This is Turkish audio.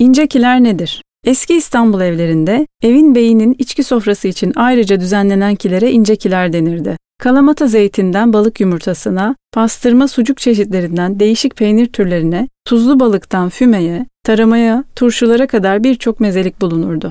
İncekiler nedir? Eski İstanbul evlerinde evin beyinin içki sofrası için ayrıca düzenlenen kilere incekiler denirdi. Kalamata zeytinden balık yumurtasına, pastırma sucuk çeşitlerinden değişik peynir türlerine, tuzlu balıktan fümeye, taramaya, turşulara kadar birçok mezelik bulunurdu.